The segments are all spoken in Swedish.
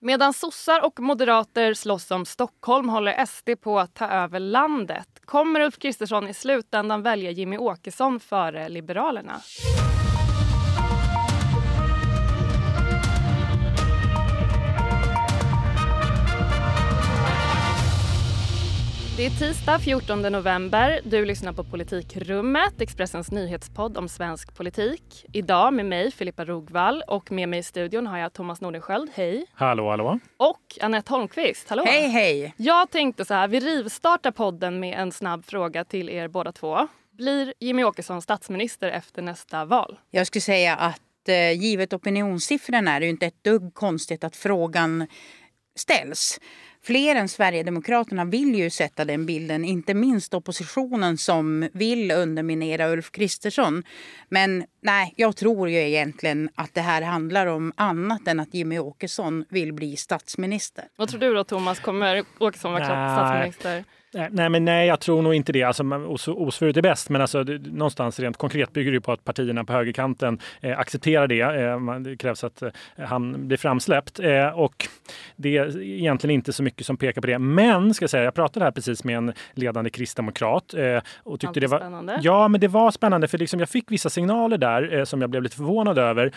Medan sossar och moderater slåss om Stockholm håller SD på att ta över landet. Kommer Ulf Kristersson i slutändan välja Jimmy Åkesson före Liberalerna? Det är tisdag 14 november. Du lyssnar på Politikrummet, Expressens nyhetspodd om svensk politik. Idag med mig, Filippa Rogvall, och med mig i studion har jag Thomas Nordenskjöld. Hej! Hallå, hallå! Och Annette Holmqvist. Hallå! Hej, hej! Jag tänkte så här, vi rivstartar podden med en snabb fråga till er båda två. Blir Jimmy Åkesson statsminister efter nästa val? Jag skulle säga att eh, givet opinionssiffrorna är det ju inte ett dugg konstigt att frågan ställs. Fler än Sverigedemokraterna vill ju sätta den bilden, inte minst oppositionen som vill underminera Ulf Kristersson. Men nej, jag tror ju egentligen att det här handlar om annat än att Jimmy Åkesson vill bli statsminister. Vad tror du då Thomas, kommer Åkesson vara statsminister? Nej, men nej, jag tror nog inte det. Alltså, osvuret är bäst, men alltså, det, någonstans rent konkret bygger det på att partierna på högerkanten eh, accepterar det. Eh, det krävs att eh, han blir framsläppt eh, och det är egentligen inte så mycket som pekar på det. Men ska jag säga, jag pratade här precis med en ledande kristdemokrat eh, och tyckte det var spännande. Ja, men det var spännande för liksom, jag fick vissa signaler där eh, som jag blev lite förvånad över.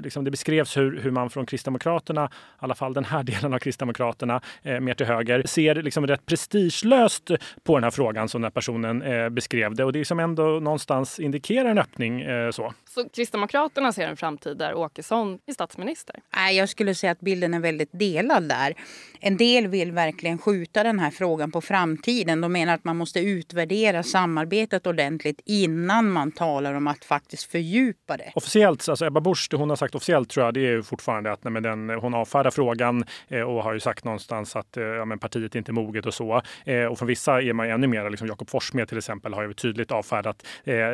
liksom, det beskrevs hur, hur man från Kristdemokraterna, i alla fall den här delen av Kristdemokraterna, mer till höger, ser liksom rätt prestigelöst löst på den här frågan som den här personen eh, beskrev det. Och det är som ändå någonstans indikerar en öppning. Eh, så. så Kristdemokraterna ser en framtid där Åkesson är statsminister? Nej, jag skulle säga att bilden är väldigt delad där. En del vill verkligen skjuta den här frågan på framtiden. De menar att man måste utvärdera samarbetet ordentligt innan man talar om att faktiskt fördjupa det. Officiellt, alltså Ebba Busch, det hon har sagt officiellt tror jag, det är fortfarande att nej, den, hon avfärdar frågan eh, och har ju sagt någonstans att eh, ja, men partiet är inte moget och så. Eh, och från vissa är man ännu mer, liksom Jakob Forssmed till exempel har ju tydligt avfärdat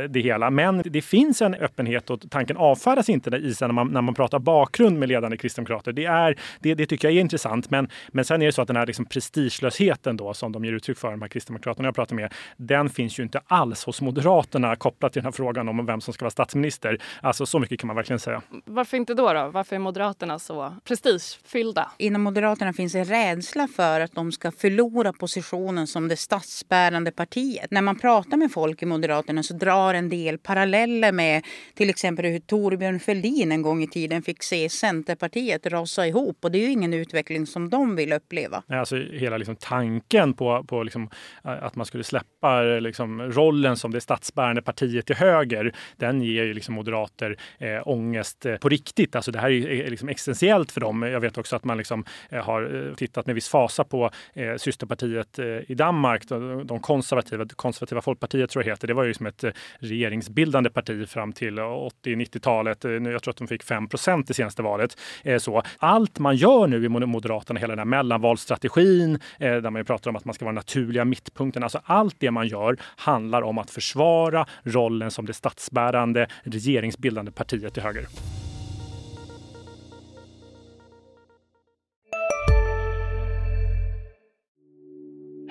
det hela. Men det finns en öppenhet och tanken avfärdas inte i när man, när man pratar bakgrund med ledande kristdemokrater. Det, är, det, det tycker jag är intressant. Men, men sen är det så att den här liksom prestigelösheten då, som de ger uttryck för, de här kristdemokraterna jag pratar med, den finns ju inte alls hos Moderaterna kopplat till den här frågan om vem som ska vara statsminister. Alltså så mycket kan man verkligen säga. Varför inte då? då? Varför är Moderaterna så prestigefyllda? Inom Moderaterna finns en rädsla för att de ska förlora positionen som det statsbärande partiet. När man pratar med folk i Moderaterna så drar en del paralleller med till exempel hur Torbjörn Fälldin en gång i tiden fick se Centerpartiet rasa ihop. Och det är ju ingen utveckling som de vill uppleva. Alltså hela liksom tanken på, på liksom, att man skulle släppa liksom, rollen som det statsbärande partiet till höger, den ger ju liksom moderater eh, ångest eh, på riktigt. Alltså det här är, är eh, liksom existentiellt för dem. Jag vet också att man liksom, eh, har eh, tittat med viss fasa på eh, systerpartiet eh, i Danmark, de, konservativa, konservativa Folkpartiet tror jag heter. Det var ju som ett eh, regeringsbildande parti fram till eh, 80-90-talet. Eh, jag tror att de fick 5 procent i senaste valet. Så allt man gör nu i Moderaterna, hela den här mellanvalsstrategin där man pratar om att man ska vara naturliga mittpunkten. Alltså allt det man gör handlar om att försvara rollen som det statsbärande regeringsbildande partiet till höger.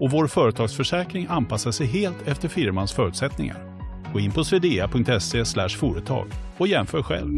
och vår företagsförsäkring anpassar sig helt efter firmans förutsättningar. Gå in på swedea.se företag och jämför själv.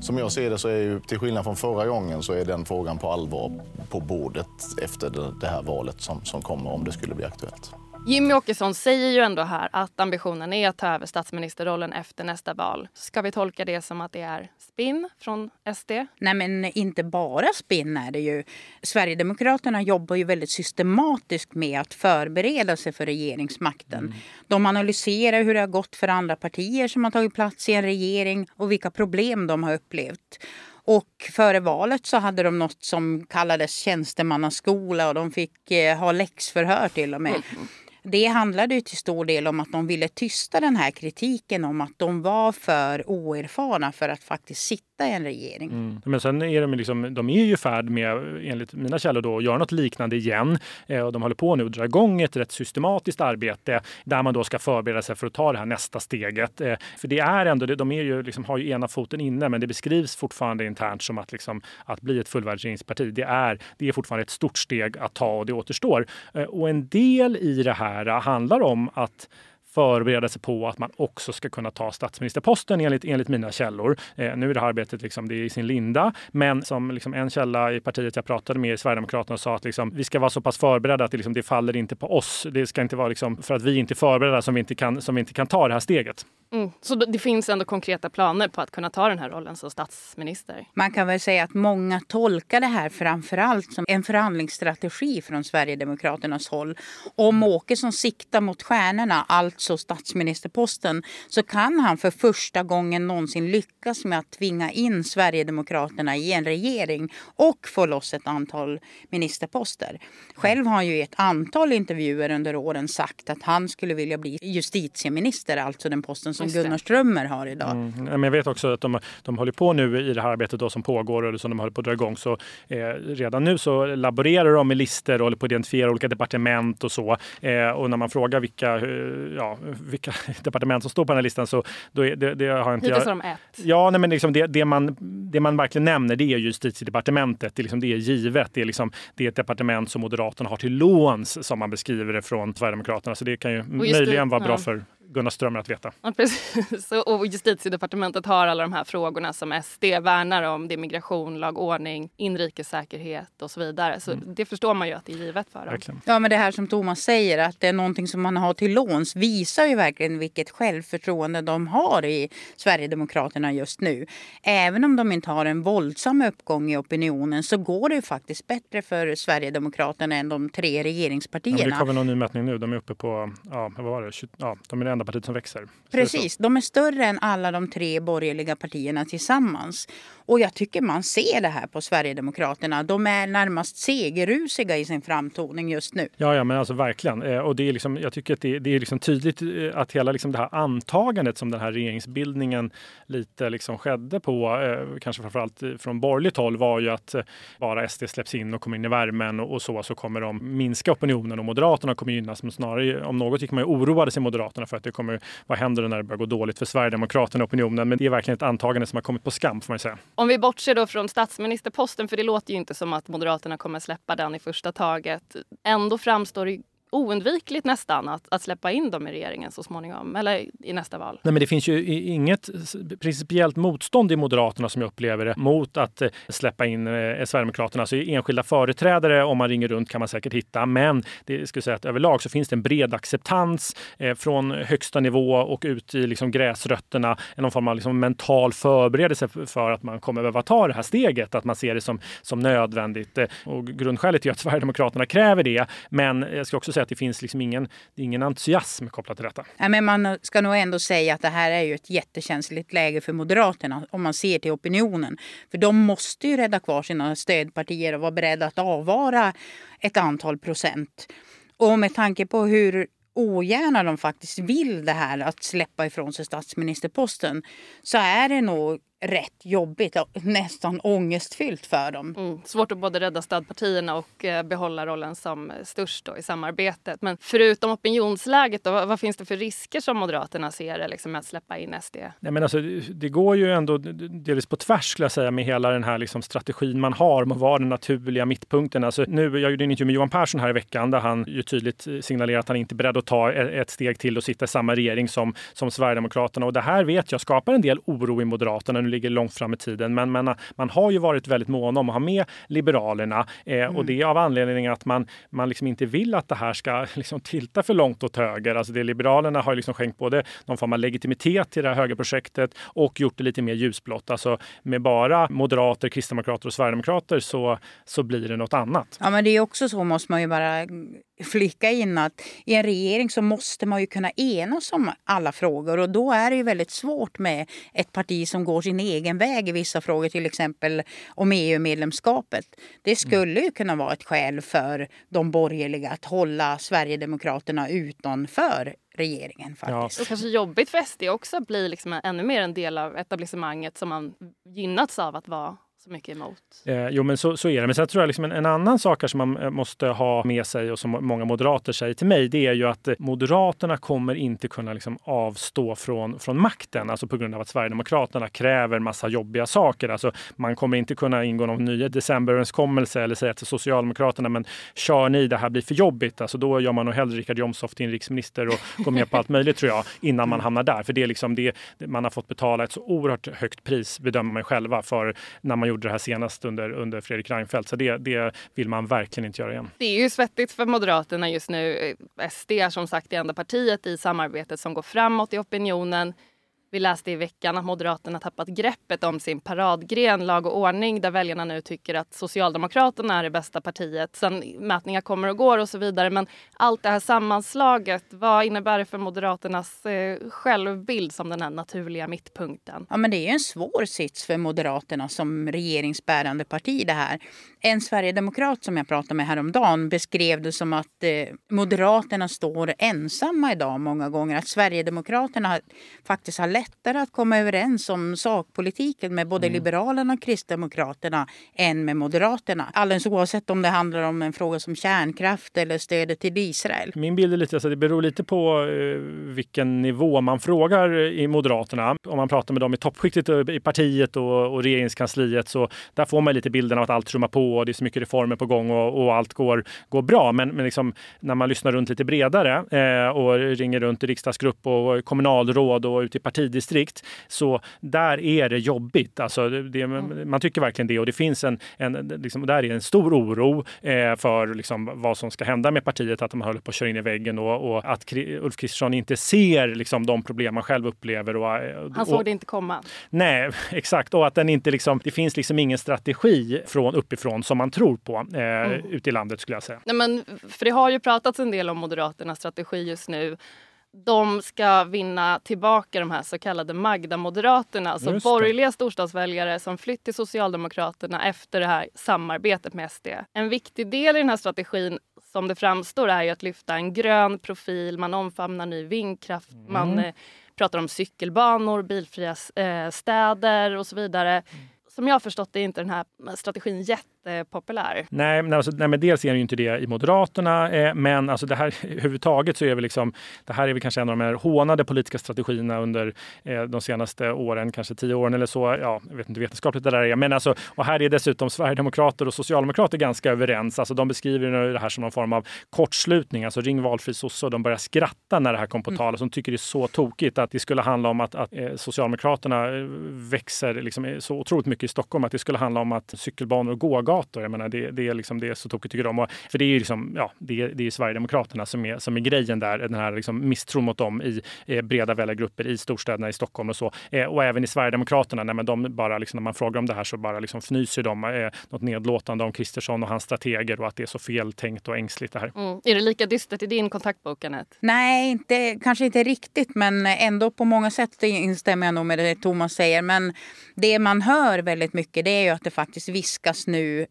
Som jag ser det så är ju, till skillnad från förra gången, så är den frågan på allvar på bordet efter det här valet som, som kommer om det skulle bli aktuellt. Jimmy Åkesson säger ju ändå här att ambitionen är att ta över statsministerrollen efter nästa val. Ska vi tolka det som att det är spinn från SD? Nej, men inte bara spinn är det ju. Sverigedemokraterna jobbar ju väldigt systematiskt med att förbereda sig för regeringsmakten. Mm. De analyserar hur det har gått för andra partier som har tagit plats i en regering och vilka problem de har upplevt. Och före valet så hade de något som kallades tjänstemannaskola och de fick eh, ha läxförhör till och med. Mm. Det handlade ju till stor del om att de ville tysta den här kritiken om att de var för oerfarna för att faktiskt sitta i en regering. Mm. Men sen är de, liksom, de är ju i färd med, enligt mina källor, då, att göra något liknande igen. Eh, och de håller på nu att dra igång ett rätt systematiskt arbete där man då ska förbereda sig för att ta det här nästa steget. Eh, för det är ändå, de är ju, liksom, har ju ena foten inne, men det beskrivs fortfarande internt som att, liksom, att bli ett fullvärdigt regeringsparti. Det är, det är fortfarande ett stort steg att ta och det återstår. Eh, och en del i det här handlar om att förbereda sig på att man också ska kunna ta statsministerposten enligt, enligt mina källor. Eh, nu är det här arbetet liksom, det är i sin linda, men som liksom en källa i partiet jag pratade med i Sverigedemokraterna sa att liksom, vi ska vara så pass förberedda att det, liksom, det faller inte på oss. Det ska inte vara liksom, för att vi inte är förberedda som vi inte kan, som vi inte kan ta det här steget. Mm. Så det finns ändå konkreta planer på att kunna ta den här rollen som statsminister? Man kan väl säga att många tolkar det här framförallt som en förhandlingsstrategi från Sverigedemokraternas håll. Om Åkesson siktar mot stjärnorna, alltså statsministerposten, så kan han för första gången någonsin lyckas med att tvinga in Sverigedemokraterna i en regering och få loss ett antal ministerposter. Själv har han ju i ett antal intervjuer under åren sagt att han skulle vilja bli justitieminister, alltså den posten som Gunnar Strömmer har idag. Mm. Men jag vet också att de, de håller på nu i det här arbetet då som pågår och som de håller på att dra igång. Så eh, redan nu så laborerar de med listor och håller på att identifiera olika departement och så. Eh, och när man frågar vilka, eh, ja, vilka departement som står på den här listan så då är, det, det har inte Hittills har de ett. Ja, nej, men liksom det, det, man, det man verkligen nämner det är justitiedepartementet. Det liksom, det är givet. Det är, liksom, det är ett departement som Moderaterna har till låns som man beskriver det från Sverigedemokraterna. Så det kan ju möjligen vara bra ja. för Gunnar Strömmer att veta. Ja, precis. Och justitiedepartementet har alla de här frågorna som SD värnar om. Det är migration, lag, ordning, inrikessäkerhet och så vidare. Så mm. det förstår man ju att det är givet för dem. Verkligen. Ja, men det här som Thomas säger, att det är någonting som man har till låns visar ju verkligen vilket självförtroende de har i Sverigedemokraterna just nu. Även om de inte har en våldsam uppgång i opinionen så går det faktiskt bättre för Sverigedemokraterna än de tre regeringspartierna. Ja, det kommer någon ny mätning nu. De är uppe på, ja, vad var det? 20, ja, de är enda partiet som växer. Precis, de är större än alla de tre borgerliga partierna tillsammans. Och jag tycker man ser det här på Sverigedemokraterna. De är närmast segerrusiga i sin framtoning just nu. Ja, ja men alltså verkligen. Eh, och det är liksom, jag tycker att det, det är liksom tydligt eh, att hela liksom det här antagandet som den här regeringsbildningen lite liksom skedde på, eh, kanske framförallt från borgerligt håll, var ju att bara SD släpps in och kommer in i värmen och, och så, så kommer de minska opinionen och Moderaterna kommer gynnas. Men snarare, om något gick man ju oroade sig Moderaterna för att det kommer, vad händer när det börjar gå dåligt för Sverigedemokraterna opinionen? Men det är verkligen ett antagande som har kommit på skam får man säga. Om vi bortser då från statsministerposten, för det låter ju inte som att Moderaterna kommer släppa den i första taget. Ändå framstår det oundvikligt nästan att, att släppa in dem i regeringen så småningom, eller i nästa val. Nej, men det finns ju inget principiellt motstånd i Moderaterna som jag upplever det mot att eh, släppa in eh, Sverigedemokraterna. Alltså enskilda företrädare, om man ringer runt kan man säkert hitta, men det skulle säga att överlag så finns det en bred acceptans eh, från högsta nivå och ut i liksom gräsrötterna, någon form av liksom mental förberedelse för att man kommer behöva ta det här steget, att man ser det som, som nödvändigt. Eh, och grundskälet är att Sverigedemokraterna kräver det, men eh, jag ska också säga att det finns liksom ingen, ingen entusiasm kopplat till detta. Ja, men man ska nog ändå säga att det här är ju ett jättekänsligt läge för Moderaterna om man ser till opinionen. För de måste ju rädda kvar sina stödpartier och vara beredda att avvara ett antal procent. Och med tanke på hur ogärna de faktiskt vill det här att släppa ifrån sig statsministerposten så är det nog rätt jobbigt och nästan ångestfyllt för dem. Mm, svårt att både rädda stödpartierna och eh, behålla rollen som störst då i samarbetet. Men förutom opinionsläget, då, vad, finns det för risker som Moderaterna ser liksom, med att släppa in SD? Nej, men alltså, det går ju ändå delvis på tvärs skulle jag säga med hela den här liksom, strategin man har om att vara den naturliga mittpunkten. Alltså, nu, jag gjorde en intervju med Johan Persson här i veckan där han ju tydligt signalerar att han inte är beredd att ta ett steg till och sitta i samma regering som, som Sverigedemokraterna. Och det här vet jag skapar en del oro i Moderaterna ligger långt fram i tiden. Men, men man har ju varit väldigt mån om att ha med Liberalerna eh, mm. och det är av anledningen att man, man liksom inte vill att det här ska liksom tilta för långt åt höger. Alltså det Liberalerna har liksom skänkt både någon form av legitimitet till det här högerprojektet och gjort det lite mer ljusblått. Alltså med bara moderater, kristdemokrater och sverigedemokrater så, så blir det något annat. Ja, men det är också så måste man ju bara flika in att i en regering så måste man ju kunna enas om alla frågor och då är det ju väldigt svårt med ett parti som går sin egen väg i vissa frågor, till exempel om EU-medlemskapet. Det skulle ju kunna vara ett skäl för de borgerliga att hålla Sverigedemokraterna utanför regeringen. faktiskt. Ja. Och kanske jobbigt för SD också att bli liksom ännu mer en del av etablissemanget som man gynnats av att vara så mycket emot. Eh, jo, men så, så är det. Men sen tror jag liksom en, en, annan sak som man eh, måste ha med sig och som många moderater säger till mig, det är ju att eh, Moderaterna kommer inte kunna liksom avstå från, från makten, alltså på grund av att Sverigedemokraterna kräver massa jobbiga saker. Alltså, man kommer inte kunna ingå någon ny decemberöverenskommelse eller säga till Socialdemokraterna, men kör ni, det här blir för jobbigt. Alltså, då gör man nog hellre Richard Jomshof till inrikesminister och går med på allt möjligt tror jag, innan man hamnar där. För det är liksom det, man har fått betala ett så oerhört högt pris, bedömer man själva, för när man gjorde det här senast under, under Fredrik Reinfeldt. Så det, det vill man verkligen inte göra igen. Det är ju svettigt för Moderaterna just nu. Eh, SD är som sagt det enda partiet i samarbetet som går framåt i opinionen. Vi läste i veckan att Moderaterna tappat greppet om sin paradgren lag och ordning där väljarna nu tycker att Socialdemokraterna är det bästa partiet. Sen mätningar kommer och går och så vidare. Men allt det här sammanslaget, vad innebär det för Moderaternas eh, självbild som den här naturliga mittpunkten? Ja, men det är en svår sits för Moderaterna som regeringsbärande parti det här. En sverigedemokrat som jag pratade med häromdagen beskrev det som att eh, Moderaterna står ensamma idag många gånger. Att Sverigedemokraterna faktiskt har lättare att komma överens om sakpolitiken med både mm. Liberalerna och Kristdemokraterna än med Moderaterna. Alldeles oavsett om det handlar om en fråga som kärnkraft eller stödet till Israel. Min bild är lite, alltså det beror lite på eh, vilken nivå man frågar i Moderaterna. Om man pratar med dem i toppskiktet i partiet och, och regeringskansliet så där får man lite bilden av att allt trummar på och det är så mycket reformer på gång och, och allt går, går bra. Men, men liksom, när man lyssnar runt lite bredare eh, och ringer runt i riksdagsgrupp och kommunalråd och ute i partidistrikt så där är det jobbigt. Alltså, det, man tycker verkligen det och det finns en, en liksom, där är en stor oro eh, för liksom, vad som ska hända med partiet, att de håller på att köra in i väggen och, och att Ulf Kristersson inte ser liksom, de problem man själv upplever. Och, och, Han såg det inte komma. Nej, exakt. Och att den inte liksom, det finns liksom ingen strategi från uppifrån som man tror på eh, mm. ute i landet skulle jag säga. Nej, men, för det har ju pratats en del om Moderaternas strategi just nu. De ska vinna tillbaka de här så kallade Magda-moderaterna, alltså borgerliga storstadsväljare som flytt till Socialdemokraterna efter det här samarbetet med SD. En viktig del i den här strategin som det framstår är ju att lyfta en grön profil, man omfamnar ny vindkraft, mm. man eh, pratar om cykelbanor, bilfria eh, städer och så vidare. Mm som jag har förstått det är inte den här strategin jättepopulär. Nej, men alltså, nej, men dels är den ju inte det i Moderaterna, eh, men alltså det här överhuvudtaget så är väl liksom, det här är väl kanske en av de här hånade politiska strategierna under eh, de senaste åren, kanske tio åren eller så. Ja, jag vet inte vetenskapligt det där är, men alltså, och här är dessutom Sverigedemokrater och Socialdemokrater ganska överens. Alltså de beskriver det här som någon form av kortslutning, alltså ring valfri sosse och de börjar skratta när det här kom på mm. tal. Alltså, de tycker det är så tokigt att det skulle handla om att, att eh, Socialdemokraterna eh, växer liksom, så otroligt mycket i Stockholm att det skulle handla om att cykelbanor och gågator, jag menar, det, det, är liksom, det är så tokigt tycker de. Och, för det är ju liksom, ja, det, det är Sverigedemokraterna som är, som är grejen där, den här liksom misstron mot dem i eh, breda väljargrupper i storstäderna i Stockholm och så. Eh, och även i Sverigedemokraterna, när, de bara, liksom, när man frågar om det här så bara liksom fnyser de eh, något nedlåtande om Kristersson och hans strateger och att det är så feltänkt och ängsligt det här. Mm. Är det lika dystert i din kontaktbok, Anette? Nej, inte, kanske inte riktigt, men ändå på många sätt instämmer jag nog med det Thomas säger. Men det man hör väldigt mycket det är ju att det faktiskt viskas nu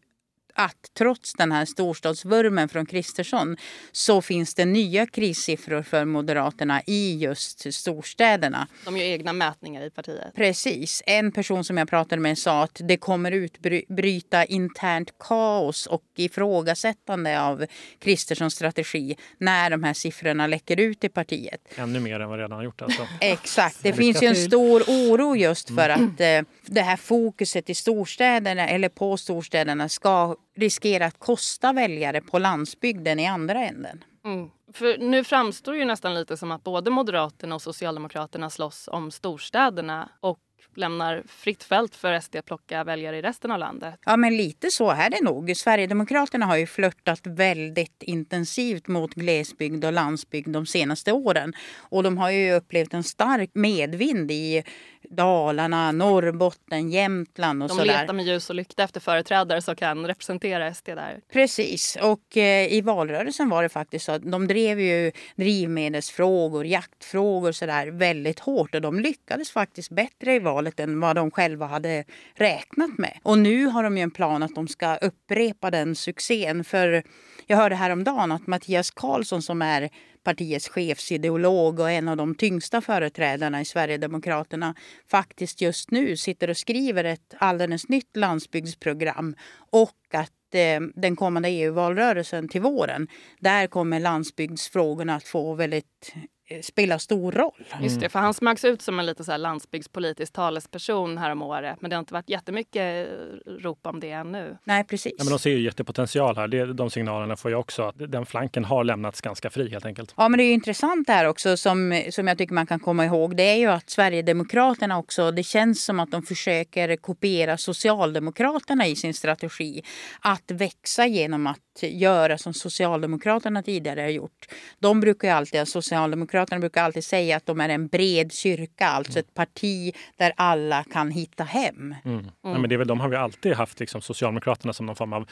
att trots den här storstadsvurmen från Kristersson så finns det nya krissiffror för Moderaterna i just storstäderna. De gör egna mätningar i partiet. Precis. En person som jag pratade med sa att det kommer utbryta internt kaos och ifrågasättande av Kristerssons strategi när de här siffrorna läcker ut i partiet. Ännu mer än vad redan har gjort alltså. Exakt. Det finns ju en stor oro just för mm. att eh, det här fokuset i storstäderna eller på storstäderna ska riskera att kosta väljare på landsbygden i andra änden. Mm. För nu framstår det ju nästan lite som att både Moderaterna och Socialdemokraterna slåss om storstäderna och lämnar fritt fält för SD att plocka väljare i resten av landet. Ja, men lite så är det nog. Sverigedemokraterna har ju flörtat väldigt intensivt mot glesbygd och landsbygd de senaste åren. Och de har ju upplevt en stark medvind i Dalarna, Norrbotten, Jämtland och De sådär. letar med ljus och lykta efter företrädare som kan representera SD där. Precis. Och eh, i valrörelsen var det faktiskt så att de drev ju drivmedelsfrågor, jaktfrågor sådär väldigt hårt och de lyckades faktiskt bättre i valet än vad de själva hade räknat med. Och nu har de ju en plan att de ska upprepa den succén. För jag hörde häromdagen att Mattias Karlsson som är partiets chefsideolog och en av de tyngsta företrädarna i Sverigedemokraterna faktiskt just nu sitter och skriver ett alldeles nytt landsbygdsprogram och att eh, den kommande EU-valrörelsen till våren, där kommer landsbygdsfrågorna att få väldigt eh, spela stor roll. Just det, för han smögs ut som en lite så här landsbygdspolitisk talesperson här om året. Men det har inte varit jättemycket eh, rop om det ännu. Nej, precis. Ja, men de ser ju jättepotential här. Det, de signalerna får jag också. Att den flanken har lämnats ganska fri helt enkelt. Ja, men det är ju intressant det här också som, som jag tycker man kan komma ihåg. Det är ju att Sverigedemokraterna också, det känns som att de försöker kopiera Socialdemokraterna i sin strategi. Att växa genom att göra som Socialdemokraterna tidigare har gjort. De brukar ju alltid, Socialdemokraterna brukar alltid säga att de är en bred kyrka, alltså ett parti där alla kan hitta hem. Mm. Ja, men det är väl, de har vi alltid haft liksom, Socialdemokraterna som någon form av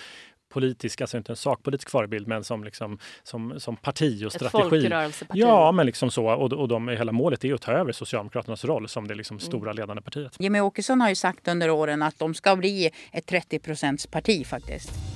politisk, alltså inte en sakpolitisk förebild, men som, liksom, som, som parti och Ett strategi. Ja, men liksom så. Och, och de, hela målet är att ta över Socialdemokraternas roll som det liksom stora ledande partiet. Jimmy Åkesson har ju sagt under åren att de ska bli ett 30 parti faktiskt.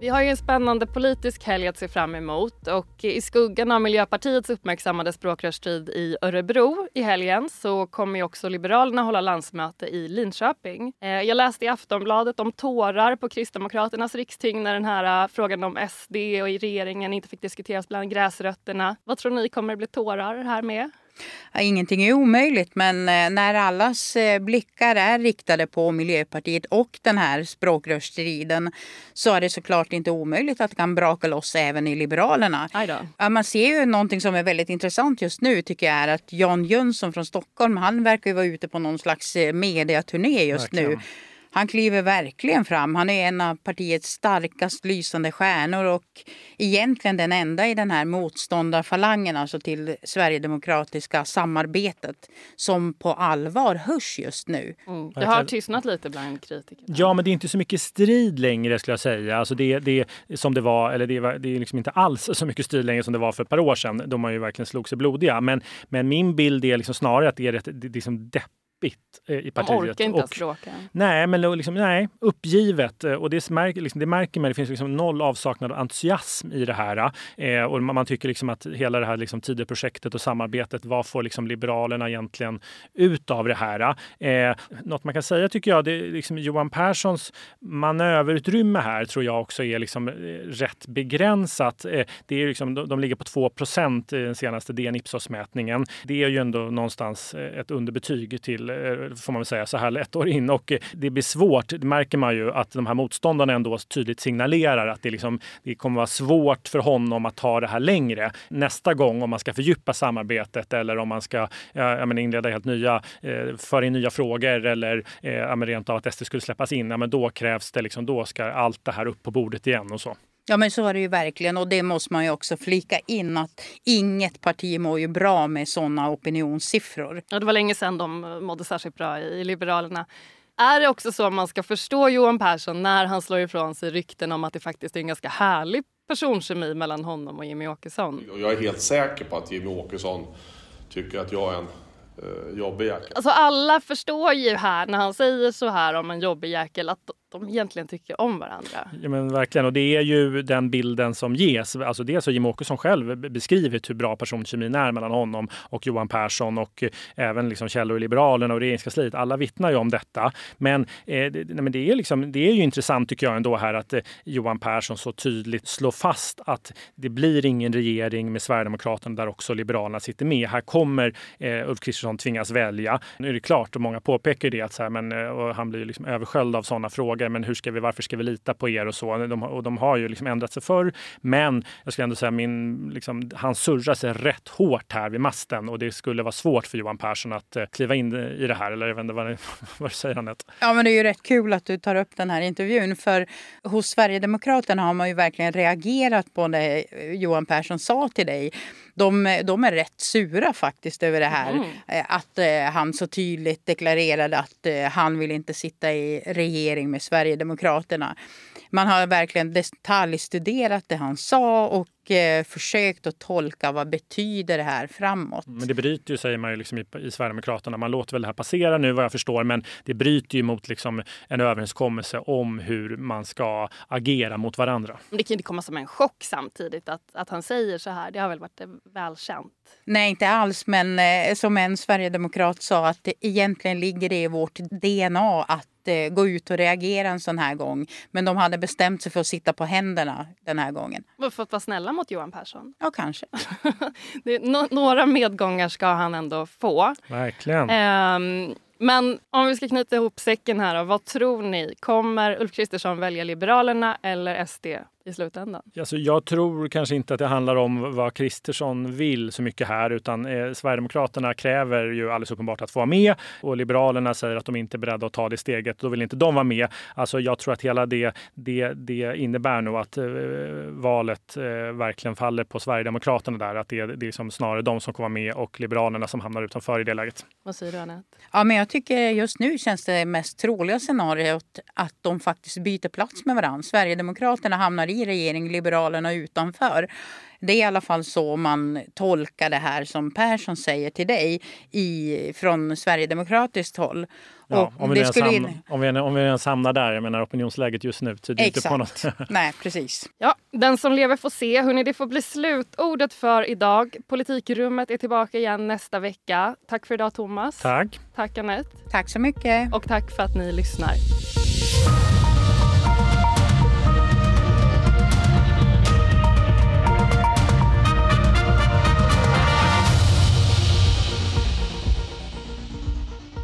Vi har ju en spännande politisk helg att se fram emot och i skuggan av Miljöpartiets uppmärksammade språkrörsstrid i Örebro i helgen så kommer ju också Liberalerna hålla landsmöte i Linköping. Eh, jag läste i Aftonbladet om tårar på Kristdemokraternas riksting när den här eh, frågan om SD och i regeringen inte fick diskuteras bland gräsrötterna. Vad tror ni kommer det bli tårar här med? Ja, ingenting är omöjligt, men eh, när allas eh, blickar är riktade på Miljöpartiet och den här språkrörsstriden så är det såklart inte omöjligt att det kan braka loss även i Liberalerna. Ja, man ser ju någonting som är väldigt intressant just nu tycker jag är att Jan Jönsson från Stockholm, han verkar ju vara ute på någon slags eh, mediaturné just nu. Han kliver verkligen fram. Han är en av partiets starkast lysande stjärnor och egentligen den enda i den här motståndarfalangen, alltså till Sverigedemokratiska samarbetet, som på allvar hörs just nu. Mm. Det har tystnat lite bland kritikerna. Ja, men det är inte så mycket strid längre skulle jag säga. Alltså det, det som det var, eller det, var, det är liksom inte alls så mycket strid längre som det var för ett par år sedan. då man ju verkligen slog sig blodiga. Men, men min bild är liksom snarare att det är rätt det är liksom deppigt eh, i De partiet. orkar inte ens Och- bråka. Nej, men liksom, nej, uppgivet. Eh, Och det märker, liksom, det märker man. Det finns liksom noll avsaknad av entusiasm i det här. Eh, och man, man tycker liksom att hela det här liksom, Tidöprojektet och samarbetet, vad får liksom Liberalerna egentligen ut av det här? Eh, något man kan säga tycker jag, det är liksom Johan Perssons manöverutrymme här tror jag också är liksom, eh, rätt begränsat. Eh, det är liksom, de, de ligger på 2% i den senaste DN Ipsos-mätningen. Det är ju ändå någonstans ett underbetyg till, Eh, får man väl säga, så här ett år in. Och eh, det blir svårt, det märker man ju, att de här motståndarna ändå tydligt signalerar att det, liksom, det kommer vara svårt för honom att ta det här längre nästa gång om man ska fördjupa samarbetet eller om man ska ja, men inleda helt nya, eh, föra in nya frågor eller eh, ja, men rent av att SD skulle släppas in. Ja, men då krävs det, liksom, då ska allt det här upp på bordet igen och så. Ja men så är det ju verkligen och det måste man ju också flika in att inget parti mår ju bra med sådana opinionssiffror. Ja, det var länge sedan de mådde särskilt bra i Liberalerna. Är det också så man ska förstå Johan Persson när han slår ifrån sig rykten om att det faktiskt är en ganska härlig personkemi mellan honom och Jimmy Åkesson? Och jag är helt säker på att Jimmy Åkesson tycker att jag är en eh, jobbig jäkel. Alltså alla förstår ju här när han säger så här om en jobbig jäkel att de egentligen tycker om varandra. Ja, men verkligen. Och det är ju den bilden som ges. Alltså dels har Jimmie Åkesson själv beskrivit hur bra personkemin är mellan honom och Johan Persson och eh, även liksom källor i Liberalerna och regeringskansliet. Alla vittnar ju om detta. Men, eh, det, nej, men det, är liksom, det är ju intressant tycker jag ändå här att eh, Johan Persson så tydligt slår fast att det blir ingen regering med Sverigedemokraterna där också Liberalerna sitter med. Här kommer eh, Ulf Kristersson tvingas välja. Nu är det klart och många påpekar det att så här, men, eh, han blir liksom översköljd av sådana frågor frågar men hur ska vi, varför ska vi lita på er och så. De, och de har ju liksom ändrat sig förr. Men jag skulle ändå säga min, liksom, han surrar sig rätt hårt här vid masten och det skulle vara svårt för Johan Persson att uh, kliva in i det här. Eller jag vet inte vad, vad säger han? Ja men det är ju rätt kul att du tar upp den här intervjun för hos Sverigedemokraterna har man ju verkligen reagerat på det Johan Persson sa till dig. De, de är rätt sura faktiskt över det här. Mm. Att eh, han så tydligt deklarerade att eh, han vill inte sitta i regering med Sverigedemokraterna. Man har verkligen detaljstuderat det han sa och eh, försökt att tolka vad betyder det här framåt. Men det bryter ju, säger man ju liksom i, i Sverigedemokraterna. Man låter väl det här passera nu vad jag förstår, men det bryter ju mot liksom en överenskommelse om hur man ska agera mot varandra. Det kan inte komma som en chock samtidigt att, att han säger så här. Det har väl varit välkänt? Nej, inte alls. Men eh, som en sverigedemokrat sa att det egentligen ligger det i vårt DNA att eh, gå ut och reagera en sån här gång. Men de hade bestämt sig för att sitta på händerna den här gången. För att vara snälla mot Johan Persson? Ja, kanske. no några medgångar ska han ändå få. Verkligen. Um, men om vi ska knyta ihop säcken här, då, vad tror ni? Kommer Ulf Kristersson välja Liberalerna eller SD i slutändan? Alltså jag tror kanske inte att det handlar om vad Kristersson vill så mycket här utan eh, Sverigedemokraterna kräver ju alldeles uppenbart att få vara med och Liberalerna säger att de inte är beredda att ta det steget. Då vill inte de vara med. Alltså jag tror att hela det, det, det innebär nog att eh, valet eh, verkligen faller på Sverigedemokraterna där. Att det, det är som snarare de som kommer vara med och Liberalerna som hamnar utanför i det läget. Vad säger du Anette? Ja, men jag tycker just nu känns det mest troliga scenariot att de faktiskt byter plats med varandra. Sverigedemokraterna hamnar i regering, Liberalerna utanför. Det är i alla fall så man tolkar det här som Persson säger till dig i, från Sverigedemokratiskt håll. Ja, om, vi det skulle in... om, vi, om vi ens hamnar där, jag menar opinionsläget just nu tyder inte på något. Nej, precis. Ja, den som lever får se. Hörrni, det får bli slutordet för idag. Politikrummet är tillbaka igen nästa vecka. Tack för idag Thomas. Tack. Tack Anette. Tack så mycket. Och tack för att ni lyssnar.